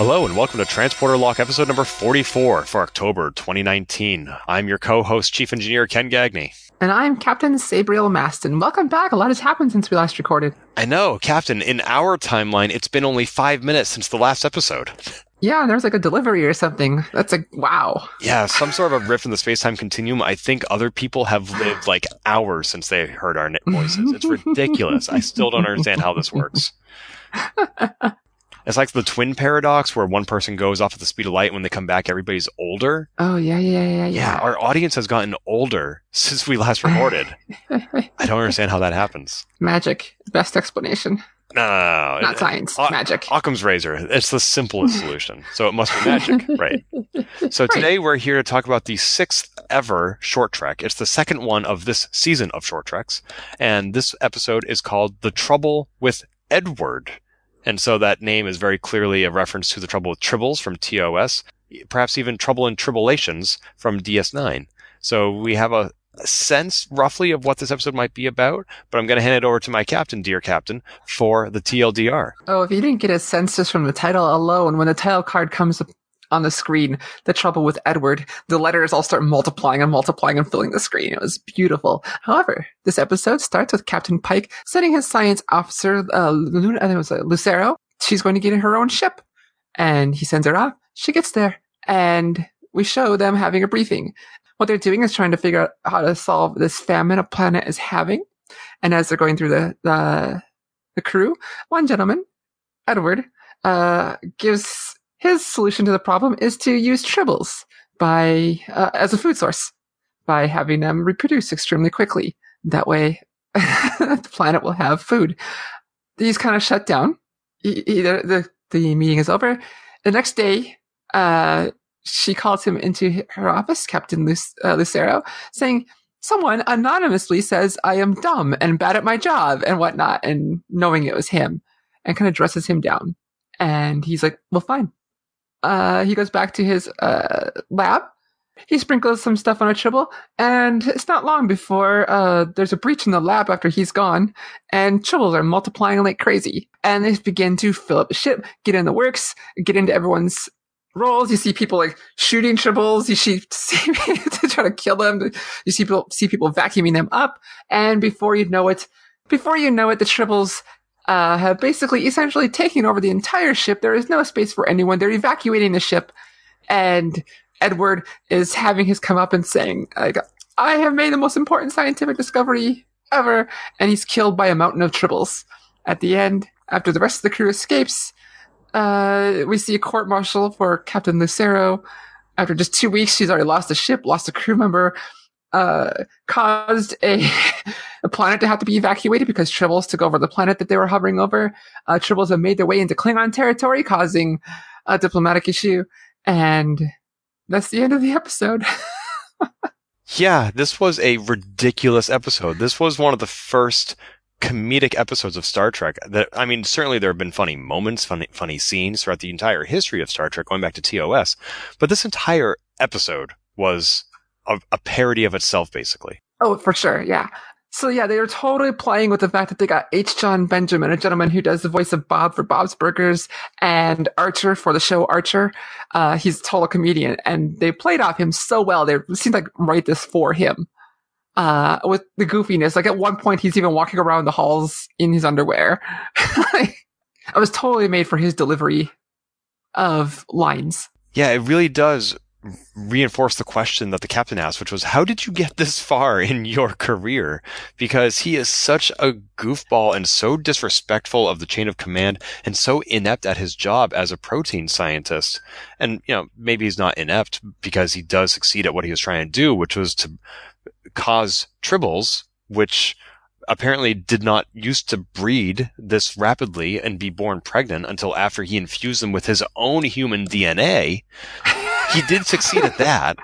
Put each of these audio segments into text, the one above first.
Hello and welcome to Transporter Lock episode number 44 for October 2019. I'm your co-host, Chief Engineer Ken Gagney. And I'm Captain Sabriel Maston. Welcome back. A lot has happened since we last recorded. I know, Captain. In our timeline, it's been only five minutes since the last episode. Yeah, there was like a delivery or something. That's like, wow. Yeah, some sort of a rift in the space-time continuum. I think other people have lived like hours since they heard our voices. It's ridiculous. I still don't understand how this works. It's like the twin paradox where one person goes off at the speed of light when they come back, everybody's older. Oh, yeah, yeah, yeah, yeah. Yeah, our audience has gotten older since we last recorded. I don't understand how that happens. Magic. Best explanation. No, no, no, no. Not science. O- magic. Occam's razor. It's the simplest solution. So it must be magic, right? So today we're here to talk about the sixth ever short trek. It's the second one of this season of short treks. And this episode is called The Trouble with Edward. And so that name is very clearly a reference to the trouble with tribbles from TOS, perhaps even trouble in tribulations from DS9. So we have a, sense roughly of what this episode might be about, but I'm going to hand it over to my captain, dear captain, for the TLDR. Oh, if you didn't get a sense just from the title alone, when the title card comes up on the screen, the trouble with Edward, the letters all start multiplying and multiplying and filling the screen. It was beautiful. However, this episode starts with Captain Pike sending his science officer, uh, Luna, I think it was uh, Lucero. She's going to get in her own ship. And he sends her off. She gets there. And we show them having a briefing. What they're doing is trying to figure out how to solve this famine a planet is having. And as they're going through the, the, the crew, one gentleman, Edward, uh, gives his solution to the problem is to use tribbles by uh, as a food source by having them reproduce extremely quickly. That way, the planet will have food. These kind of shut down. Either the the meeting is over. The next day, uh, she calls him into her office, Captain uh, Lucero, saying, "Someone anonymously says I am dumb and bad at my job and whatnot," and knowing it was him, and kind of dresses him down. And he's like, "Well, fine." Uh, he goes back to his uh, lab. He sprinkles some stuff on a tribble, and it's not long before uh, there's a breach in the lab after he's gone, and tribbles are multiplying like crazy. And they begin to fill up the ship, get in the works, get into everyone's roles. You see people like shooting tribbles. You see, see to try to kill them. You see people see people vacuuming them up, and before you know it, before you know it, the tribbles uh, have basically essentially taken over the entire ship. There is no space for anyone. They're evacuating the ship, and Edward is having his come up and saying, like, I have made the most important scientific discovery ever, and he's killed by a mountain of tribbles. At the end, after the rest of the crew escapes, uh, we see a court martial for Captain Lucero. After just two weeks, she's already lost a ship, lost a crew member, uh, caused a, a planet to have to be evacuated because tribbles took over the planet that they were hovering over. Uh, tribbles have made their way into Klingon territory, causing a diplomatic issue. And that's the end of the episode. yeah, this was a ridiculous episode. This was one of the first comedic episodes of Star Trek that, I mean, certainly there have been funny moments, funny, funny scenes throughout the entire history of Star Trek going back to TOS, but this entire episode was a, a parody of itself, basically. Oh, for sure. Yeah. So yeah, they are totally playing with the fact that they got H. Jon Benjamin, a gentleman who does the voice of Bob for Bob's Burgers and Archer for the show Archer. Uh, he's a total comedian and they played off him so well. They seemed like write this for him. Uh, with the goofiness. Like at one point, he's even walking around the halls in his underwear. I was totally made for his delivery of lines. Yeah, it really does reinforce the question that the captain asked, which was, how did you get this far in your career? Because he is such a goofball and so disrespectful of the chain of command and so inept at his job as a protein scientist. And, you know, maybe he's not inept because he does succeed at what he was trying to do, which was to cause tribbles, which apparently did not used to breed this rapidly and be born pregnant until after he infused them with his own human DNA. He did succeed at that.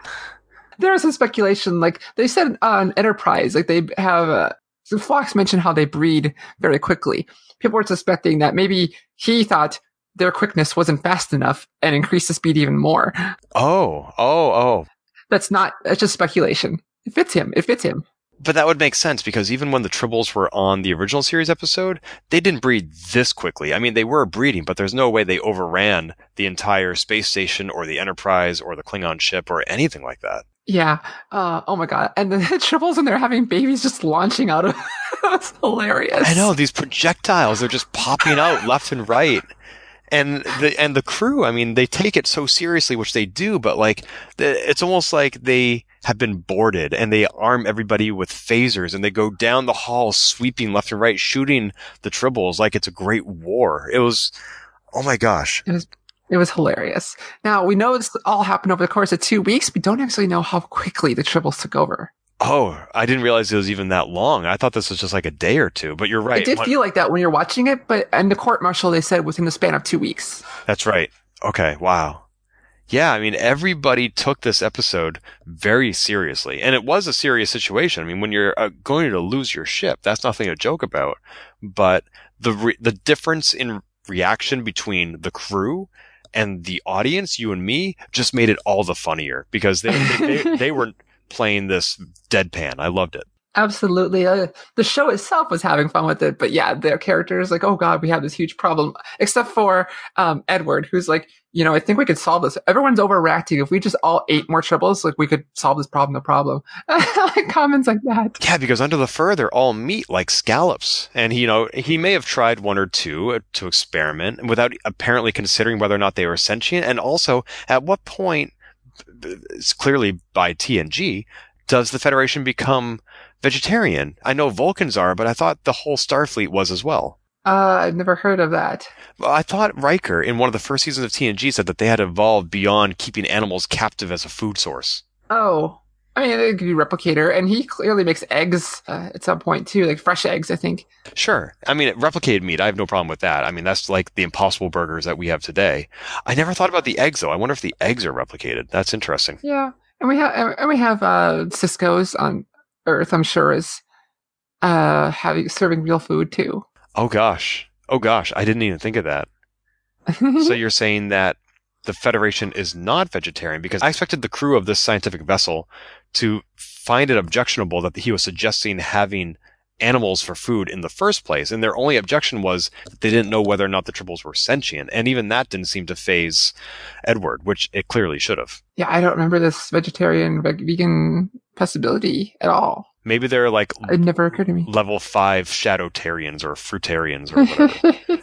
there is some speculation. Like they said on Enterprise, like they have. Uh, so Phlox mentioned how they breed very quickly. People were suspecting that maybe he thought their quickness wasn't fast enough and increased the speed even more. Oh, oh, oh. That's not. That's just speculation. It fits him. It fits him. But that would make sense because even when the Tribbles were on the original series episode, they didn't breed this quickly. I mean, they were breeding, but there's no way they overran the entire space station or the Enterprise or the Klingon ship or anything like that. Yeah. Uh, oh my god. And the Tribbles and they're having babies just launching out of. That's hilarious. I know these projectiles are just popping out left and right and the and the crew i mean they take it so seriously which they do but like it's almost like they have been boarded and they arm everybody with phasers and they go down the hall sweeping left and right shooting the tribbles like it's a great war. It was oh my gosh. It was it was hilarious. Now we know this all happened over the course of two weeks. We don't actually know how quickly the tribbles took over Oh, I didn't realize it was even that long. I thought this was just like a day or two, but you're right. It did feel like that when you're watching it, but in the court martial, they said within the span of two weeks. That's right. Okay. Wow. Yeah. I mean, everybody took this episode very seriously and it was a serious situation. I mean, when you're uh, going to lose your ship, that's nothing to joke about, but the, re- the difference in reaction between the crew and the audience, you and me, just made it all the funnier because they, they, they, they were playing this deadpan. I loved it. Absolutely. Uh, the show itself was having fun with it, but yeah, their characters like, oh god, we have this huge problem. Except for um, Edward, who's like, you know, I think we could solve this. Everyone's overreacting. If we just all ate more tribbles, like we could solve this problem. No problem. like comments like that. Yeah, because under the fur, they're all meat like scallops, and he, you know, he may have tried one or two uh, to experiment without apparently considering whether or not they were sentient, and also at what point clearly by TNG, does the Federation become vegetarian? I know Vulcans are, but I thought the whole Starfleet was as well. Uh, I've never heard of that. I thought Riker in one of the first seasons of TNG said that they had evolved beyond keeping animals captive as a food source. Oh, I mean, it could be replicator, and he clearly makes eggs uh, at some point too, like fresh eggs, I think. Sure. I mean, replicated meat, I have no problem with that. I mean, that's like the impossible burgers that we have today. I never thought about the eggs though. I wonder if the eggs are replicated. That's interesting. Yeah, and we have and we have uh, Sisko's on Earth. I'm sure is uh, having serving real food too. Oh gosh. Oh gosh. I didn't even think of that. so you're saying that the Federation is not vegetarian because I expected the crew of this scientific vessel to find it objectionable that he was suggesting having animals for food in the first place. And their only objection was that they didn't know whether or not the tribbles were sentient. And even that didn't seem to faze Edward, which it clearly should have. Yeah, I don't remember this vegetarian, vegan possibility at all. Maybe they're like it never occurred to me. Level five shadowtarians or fruitarians or whatever.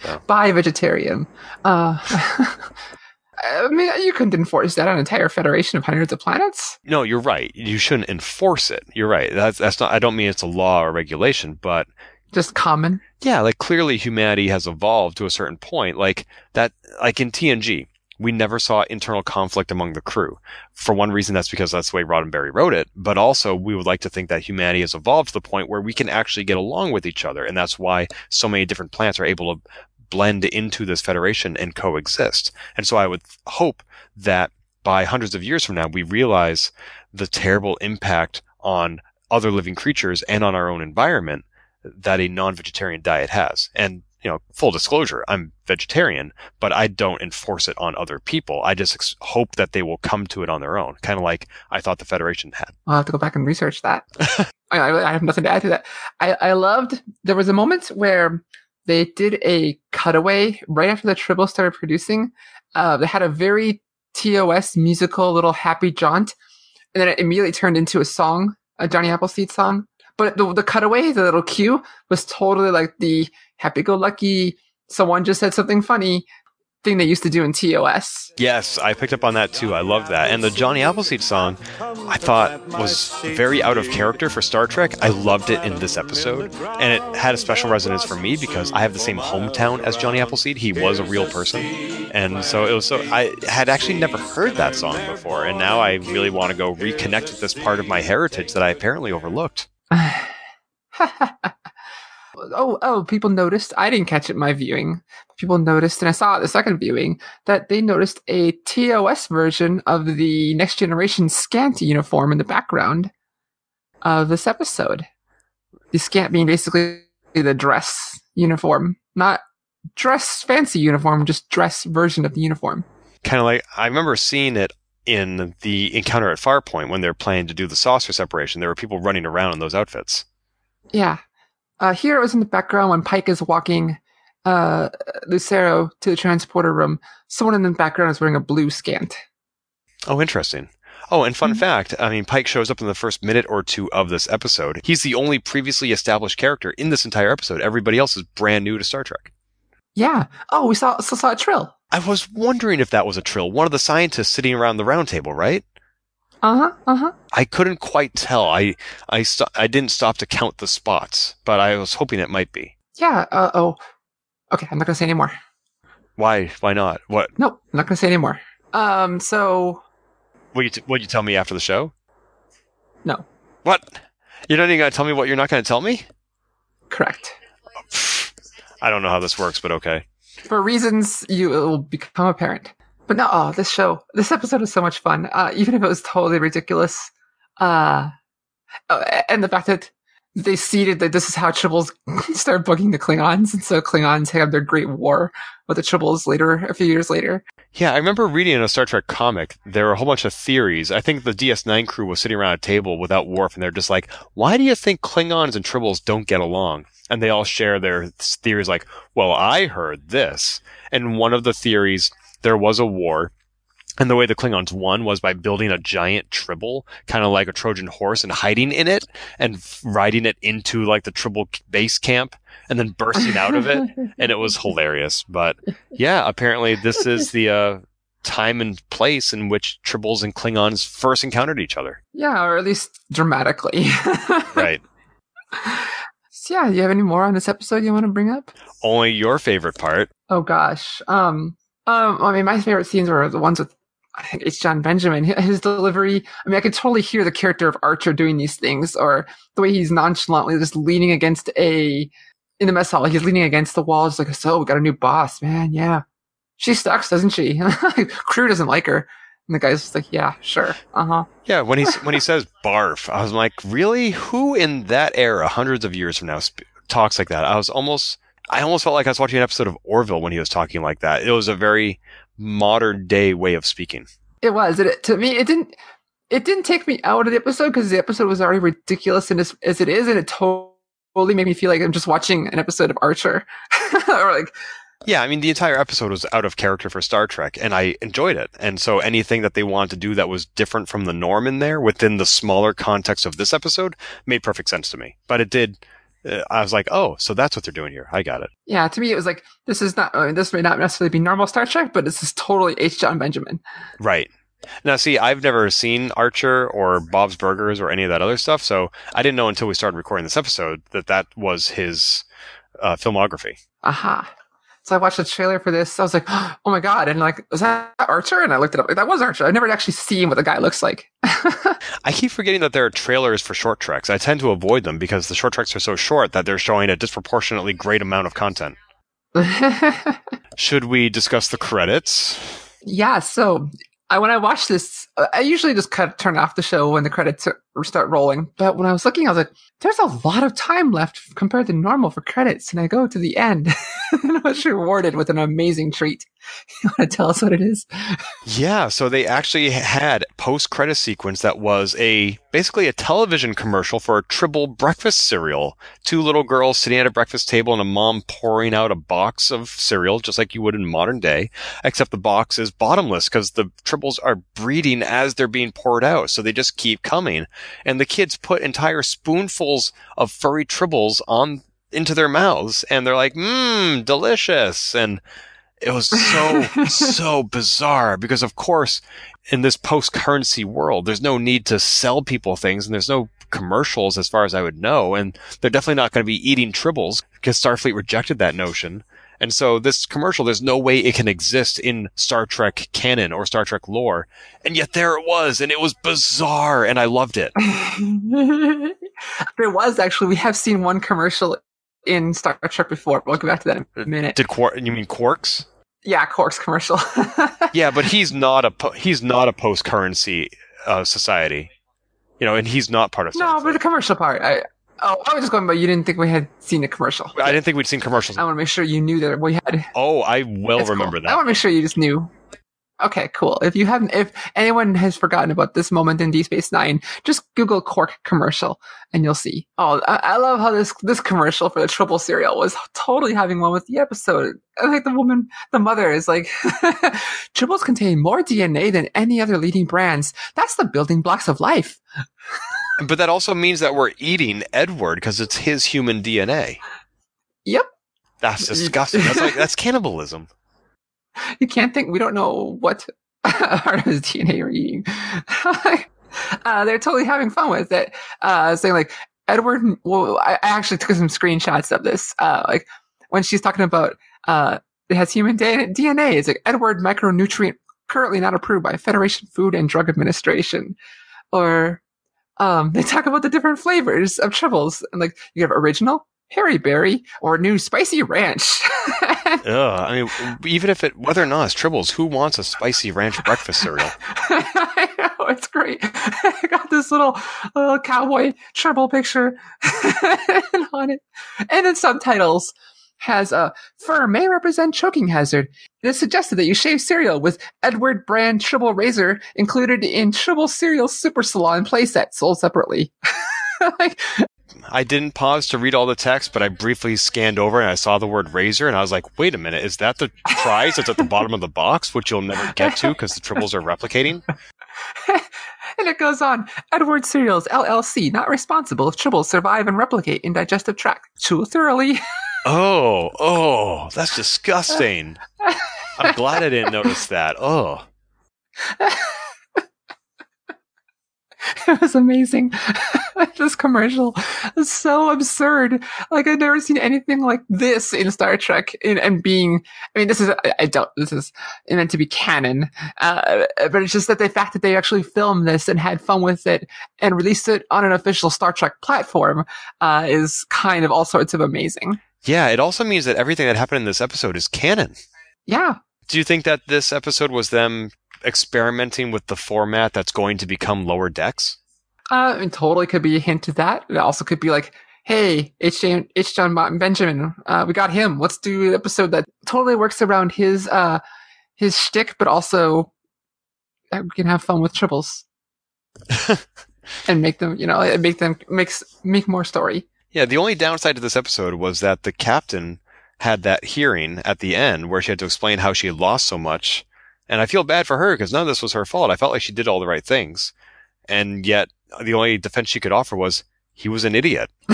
so. By vegetarian. Uh, I mean, you couldn't enforce that on an entire federation of hundreds of planets. No, you're right. You shouldn't enforce it. You're right. That's that's not. I don't mean it's a law or regulation, but just common. Yeah, like clearly humanity has evolved to a certain point. Like that, like in TNG, we never saw internal conflict among the crew. For one reason, that's because that's the way Roddenberry wrote it. But also, we would like to think that humanity has evolved to the point where we can actually get along with each other, and that's why so many different plants are able to blend into this federation and coexist. And so I would hope that by hundreds of years from now, we realize the terrible impact on other living creatures and on our own environment that a non-vegetarian diet has. And, you know, full disclosure, I'm vegetarian, but I don't enforce it on other people. I just ex- hope that they will come to it on their own, kind of like I thought the Federation had. I'll have to go back and research that. I, I, have nothing to add to that. I, I loved, there was a moment where they did a cutaway right after the Tribble started producing. Uh, they had a very TOS musical little happy jaunt, and then it immediately turned into a song, a Johnny Appleseed song. But the, the cutaway, the little cue, was totally like the happy-go-lucky. Someone just said something funny thing they used to do in TOS. Yes, I picked up on that too. I love that. And the Johnny Appleseed song, I thought was very out of character for Star Trek. I loved it in this episode. And it had a special resonance for me because I have the same hometown as Johnny Appleseed. He was a real person. And so it was so, I had actually never heard that song before. And now I really want to go reconnect with this part of my heritage that I apparently overlooked. oh, oh, people noticed. I didn't catch it in my viewing. People noticed, and I saw it the second viewing, that they noticed a TOS version of the Next Generation Skant uniform in the background of this episode. The Skant being basically the dress uniform, not dress fancy uniform, just dress version of the uniform. Kind of like, I remember seeing it in the encounter at Farpoint when they're planning to do the saucer separation. There were people running around in those outfits. Yeah. Uh, here it was in the background when Pike is walking uh, Lucero to the transporter room. Someone in the background is wearing a blue skant. Oh, interesting. Oh, and fun Mhm. fact I mean, Pike shows up in the first minute or two of this episode. He's the only previously established character in this entire episode. Everybody else is brand new to Star Trek. Yeah. Oh, we saw so saw a trill. I was wondering if that was a Trill, one of the scientists sitting around the round table, right? Uh huh. Uh huh. I couldn't quite tell. I I sto- I didn't stop to count the spots, but I was hoping it might be. Yeah. Uh oh. Okay, I'm not gonna say anymore. Why? Why not? What? Nope, I'm not gonna say anymore. Um. So Will you t- will you tell me after the show? no. What? You're not even gonna tell me what you're not gonna tell me? Correct. I don't know how this works, but okay. For reasons you it will become apparent. But no, oh, this show, this episode was so much fun. Uh, even if it was totally ridiculous. Uh, and the fact that they seeded that this is how Tribbles start bugging the Klingons, and so Klingons have their great war with the Tribbles later, a few years later. Yeah, I remember reading in a Star Trek comic, there were a whole bunch of theories. I think the DS9 crew was sitting around a table without Worf, and they're just like, why do you think Klingons and Tribbles don't get along? And they all share their theories like, well, I heard this. And one of the theories, there was a war, and the way the Klingons won was by building a giant Tribble, kind of like a Trojan horse, and hiding in it, and riding it into like the Tribble base camp, and then bursting out of it. and it was hilarious. But yeah, apparently this is the uh, time and place in which Tribbles and Klingons first encountered each other. yeah, or at least dramatically. Right. so yeah, do you have any more on this episode you want to bring up? Only your favorite part. Oh gosh. Um. Um. I mean, my favorite scenes were the ones with I think it's Jon Benjamin. His delivery. I mean, I could totally hear the character of Archer doing these things, or the way he's nonchalantly just leaning against a in the mess hall. He's leaning against the wall, just like, "So, we got a new boss, man. Yeah, she sucks, doesn't she? Crew doesn't like her." And the guy's just like, "Yeah, sure. Uh huh." Yeah, when he when he says barf, I was like, really? Who in that era, hundreds of years from now, sp- talks like that? I was almost, I almost felt like I was watching an episode of Orville when he was talking like that. It was a very modern day way of speaking. It was. It, to me, it didn't. It didn't take me out of the episode because the episode was already ridiculous as, as it is, and it totally made me feel like I'm just watching an episode of Archer, or like, Yeah, I mean, the entire episode was out of character for Star Trek, and I enjoyed it. And so anything that they wanted to do that was different from the norm in there within the smaller context of this episode made perfect sense to me. But it did, I was like, oh, so that's what they're doing here. I got it. yeah. To me, it was like this is not. I mean, this may not necessarily be normal Star Trek, but this is totally H. Jon Benjamin. Right. Now, see, I've never seen Archer or Bob's Burgers or any of that other stuff, so I didn't know until we started recording this episode that that was his uh, filmography. Aha. So I watched the trailer for this. I was like, oh my god! And like, was that Archer? And I looked it up. Like, that was Archer. I've never actually seen what the guy looks like. I keep forgetting that there are trailers for short treks. I tend to avoid them because the short treks are so short that they're showing a disproportionately great amount of content. Should we discuss the credits? Yeah, so I, when I watched this, uh, I usually just kind of turn off the show when the credits are- start rolling. But when I was looking, I was like, there's a lot of time left compared to normal for credits. And I go to the end and I was rewarded with an amazing treat. You want to tell us what it is? Yeah, so they actually had post credit sequence that was a basically a television commercial for a Tribble breakfast cereal. Two little girls sitting at a breakfast table and a mom pouring out a box of cereal just like you would in modern day, except the box is bottomless because the Tribbles are breeding as they're being poured out, so they just keep coming. And the kids put entire spoonfuls of furry Tribbles on into their mouths and they're like, mmm, delicious. And it was so, so bizarre because of course, in this post currency world, there's no need to sell people things and there's no commercials as far as I would know. And they're definitely not going to be eating tribbles because Starfleet rejected that notion. And so this commercial, there's no way it can exist in Star Trek canon or Star Trek lore. And yet there it was, and it was bizarre, and I loved it. there was actually, we have seen one commercial in Star Trek before. We'll get back to that in a minute. Did Quark? You mean Quarks? Yeah, Quark's commercial. yeah, but he's not a po- he's not a post currency uh, society, you know, and he's not part of. no, but the commercial part. I, oh, I was just going, but you didn't think we had seen the commercial. I didn't think we'd seen commercials. I want to make sure you knew that we had. Oh, I well remember cool. that. I want to make sure you just knew. Okay, cool. If you haven't, if anyone has forgotten about this moment in Deep Space Nine, just Google Quark commercial and you'll see. Oh, I, I love how this this commercial for the tribble cereal was totally having one with the episode. I think the woman, the mother, is like, tribbles contain more DNA than any other leading brands. That's the building blocks of life. But that also means that we're eating Edward because it's his human DNA. Yep. That's disgusting. That's like that's cannibalism. you can't think we don't know what part of his DNA you're eating. uh, they're totally having fun with it, uh, saying like Edward. Well, I, actually took some screenshots of this. Uh, like when she's talking about uh, it has human DNA. It's like Edward micronutrient currently not approved by Federation Food and Drug Administration, or um, they talk about the different flavors of tribbles and like you have original. Harry Berry or new spicy ranch. Ugh. I mean, even if it whether or not it's tribbles, who wants a spicy ranch breakfast cereal? I know, it's great. I got this little little cowboy tribble picture on it. And then subtitles has a fur may represent choking hazard. It is suggested that you shave cereal with Edward brand Tribble razor included in Tribble cereal super salon playset sold separately. like, I didn't pause to read all the text, but I briefly scanned over and I saw the word razor, and I was like, "Wait a minute, is that the prize that's at the bottom of the box, which you'll never get to because the tribbles are replicating?" and it goes on. Edward Cereals LLC not responsible if tribbles survive and replicate in digestive tract. Too thoroughly. Oh, oh, that's disgusting. I'm glad I didn't notice that. Oh, it was amazing. this commercial is so absurd. Like I've never seen anything like this in Star Trek. In, and being, I mean, this is I, don't. This is meant to be canon, uh, but it's just that the fact that they actually filmed this and had fun with it and released it on an official Star Trek platform uh, is kind of all sorts of amazing. Yeah. It also means that everything that happened in this episode is canon. Yeah, Do you think that this episode was them experimenting with the format that's going to become Lower Decks? Uh, it totally could be a hint to that. It also could be like, hey, H. Jon, H. Jon Martin Benjamin, uh, we got him. Let's do an episode that totally works around his, uh, his shtick, but also uh, we can have fun with tribbles and make them, you know, make them makes make more story. Yeah, the only downside to this episode was that the captain had that hearing at the end where she had to explain how she had lost so much. And I feel bad for her because none of this was her fault. I felt like she did all the right things. And yet the only defense she could offer was he was an idiot.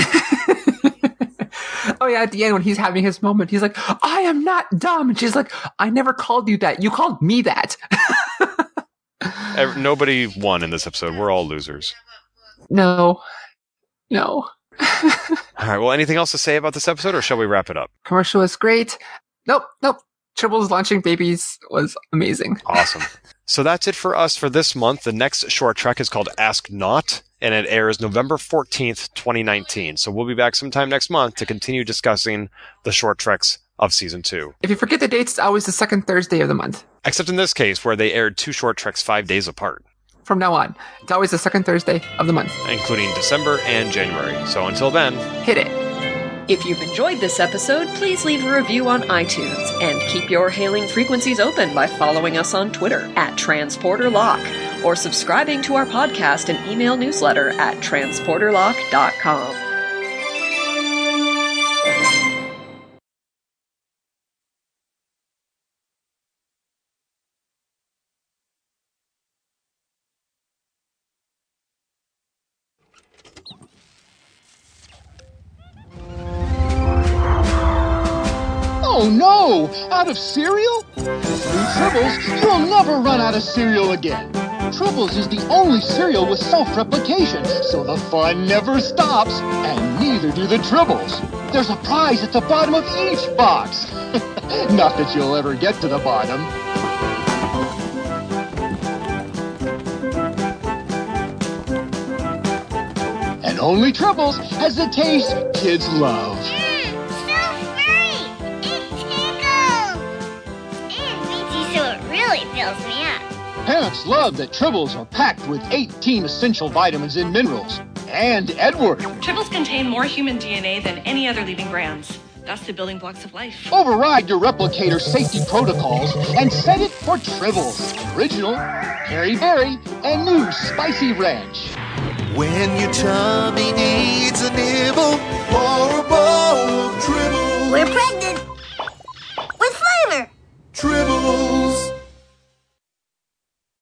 oh yeah, at the end when he's having his moment, he's like, "I am not dumb," and she's like, "I never called you that. You called me that." Nobody won in this episode. We're all losers. no, no. All right. Well, anything else to say about this episode or shall we wrap it up? Commercial was great. Nope, nope. Tribbles launching babies was amazing. Awesome. so that's it for us for this month. The next short trek is called Ask Not, and it airs November 14th, 2019. So we'll be back sometime next month to continue discussing the short treks of season two. If you forget the dates, it's always the second Thursday of the month. Except in this case, where they aired two short treks five days apart, From now on, it's always the second Thursday of the month. including December and January. So until then, Hit it. If you've enjoyed this episode, please leave a review on iTunes and keep your hailing frequencies open by following us on Twitter at TransporterLock or subscribing to our podcast and email newsletter at transporterlock.com. Oh no! Out of cereal? Through Tribbles, you'll never run out of cereal again. Tribbles is the only cereal with self-replication, so the fun never stops, and neither do the Tribbles. There's a prize at the bottom of each box. Not that you'll ever get to the bottom. And only Tribbles has the taste kids love. meals. Parents love that Tribbles are packed with 18 essential vitamins and minerals. And Edward. Tribbles contain more human DNA than any other leading brands. That's the building blocks of life. Override your replicator safety protocols and set it for Tribbles. Original, Perry Berry, and new Spicy Ranch. When your tummy needs a nibble or a bowl of Tribbles. We're pregnant. With flavor. Tribbles.